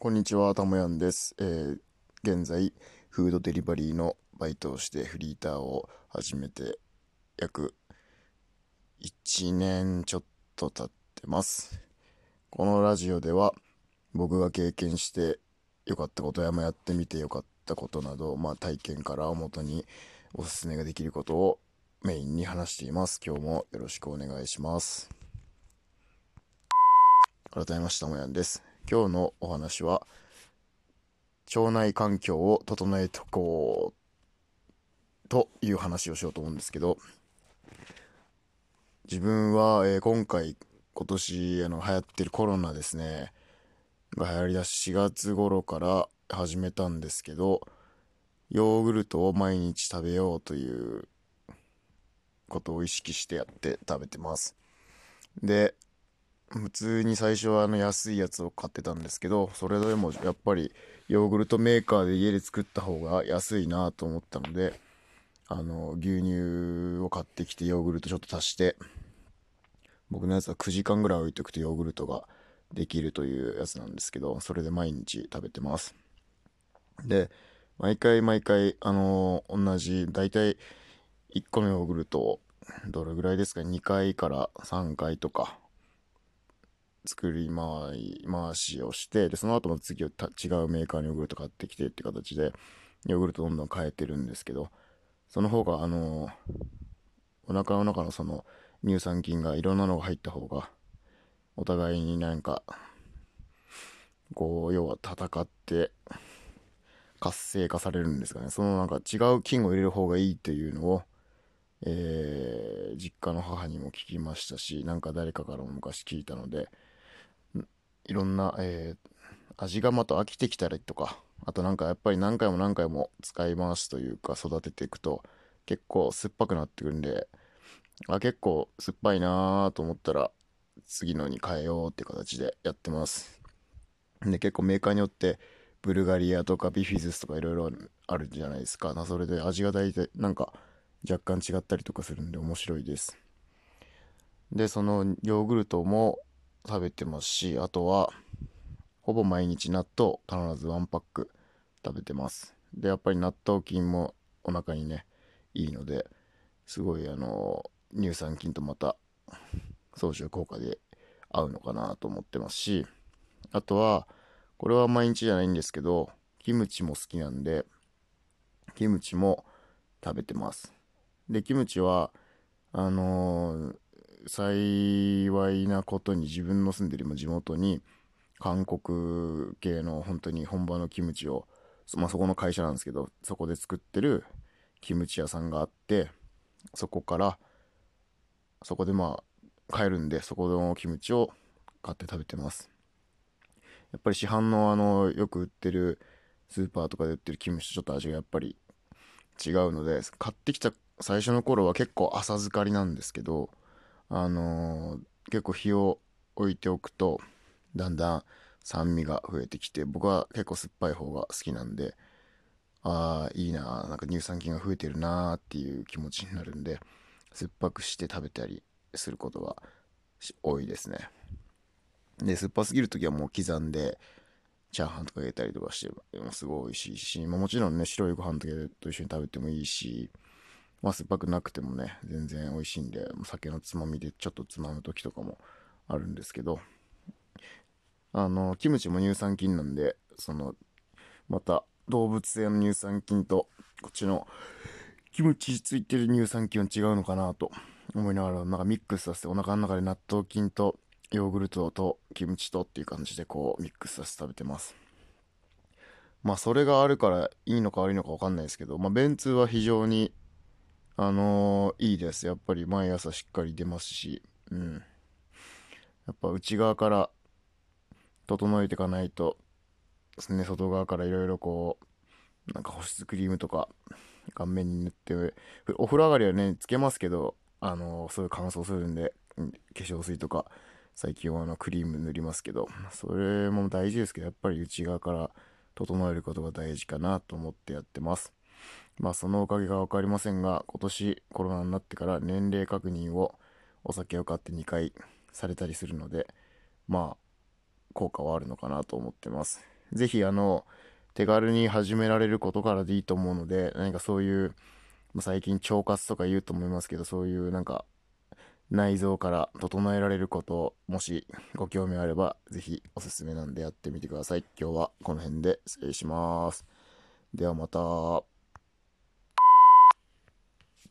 こんにちは、たもやんです。えー現在、フードデリバリーのバイトをしてフリーターを始めて約1年ちょっと経ってます。このラジオでは僕が経験して良かったことやまあやってみて良かったことなど、まあ、体験からをもとにおすすめができることをメインに話しています。今日もよろしくお願いします。改めまして、たもやんです。今日のお話は、腸内環境を整えとこうという話をしようと思うんですけど、自分は、えー今回、今年あの流行ってるコロナですね、が流行りだし4月頃から始めたんですけど、ヨーグルトを毎日食べようということを意識してやって食べてます。で、普通に最初はあの安いやつを買ってたんですけどそれでもやっぱりヨーグルトメーカーで家で作った方が安いなと思ったのであの牛乳を買ってきてヨーグルトちょっと足して僕のやつは9時間ぐらい置いとくとヨーグルトができるというやつなんですけどそれで毎日食べてます。で毎回毎回あの同じ大体1個のヨーグルトをどれぐらいですか2回から3回とか作り回しをしてでその後も次はた違うメーカーのヨーグルト買ってきてって形でヨーグルトどんどん変えてるんですけどその方があのお腹の中のその乳酸菌がいろんなのが入った方がお互いになんかこう要は戦って活性化されるんですかね。そのなんか違う菌を入れる方がいいっていうのをえー実家の母にも聞きましたしなんか誰かからも昔聞いたのでいろんな、えー味がまた飽きてきたりとかあとなんかやっぱり何回も何回も使い回すというか育てていくと結構酸っぱくなってくるんであ結構酸っぱいなーと思ったら次のに変えようって形でやってます。で結構メーカーによってブルガリアとかビフィズスとかいろいろあるじゃないですか。なそれで味が大体なんか若干違ったりとかするんで面白いです。でそのヨーグルトも食べてますしあとはほぼ毎日納豆必ずワンパック食べてます。でやっぱり納豆菌もお腹にねいいのですごいあの乳酸菌とまた相乗効果で合うのかなと思ってますしあとはこれは毎日じゃないんですけどキムチも好きなんでキムチも食べてます。でキムチはあのー幸いなことに自分の住んでる地元に韓国系の本当に本場のキムチを、そまあ、そこの会社なんですけどそこで作ってるキムチ屋さんがあってそこからそこでまあ買えるんでそこのキムチを買って食べてます。やっぱり市販のあのよく売ってるスーパーとかで売ってるキムチとちょっと味がやっぱり違うので買ってきた最初の頃は結構浅漬かりなんですけどあのー結構火を置いておくとだんだん酸味が増えてきて僕は結構酸っぱい方が好きなんでああいいななんか乳酸菌が増えてるなーっていう気持ちになるんで酸っぱくして食べたりすることが多いですね。で酸っぱすぎる時はもう刻んでチャーハンとか入れたりとかしてもすごい美味しいし、ま、もちろんね白いご飯とかと一緒に食べてもいいしまあ酸っぱくなくてもね全然美味しいんで酒のつまみでちょっとつまむ時とかもあるんですけど。あのキムチも乳酸菌なんでそのまた動物性の乳酸菌とこっちのキムチついてる乳酸菌は違うのかなと思いながらなんかミックスさせてお腹の中で納豆菌とヨーグルトとキムチとっていう感じでこうミックスさせて食べてます。まあそれがあるからいいのか悪いのか分かんないですけどまあ便通は非常にあのーいいです。やっぱり毎朝しっかり出ますし。うん。やっぱ内側から整えていかないと。ね外側からいろいろこうなんか保湿クリームとか顔面に塗ってお風呂上がりはねつけますけどあのそういう乾燥するんで化粧水とか最近はあのクリーム塗りますけどそれも大事ですけどやっぱり内側から整えることが大事かなと思ってやってます。まあそのおかげが分かりませんが今年コロナになってから年齢確認をお酒を買って2回されたりするのでまあ効果はあるのかなと思ってますぜひあの、手軽に始められることからでいいと思うので、何かそういう、ま最近腸活とか言うと思いますけど、そういうなんか、内臓から整えられることもしご興味あれば、ぜひおすすめなんでやってみてください。今日はこの辺で失礼します。ではまた。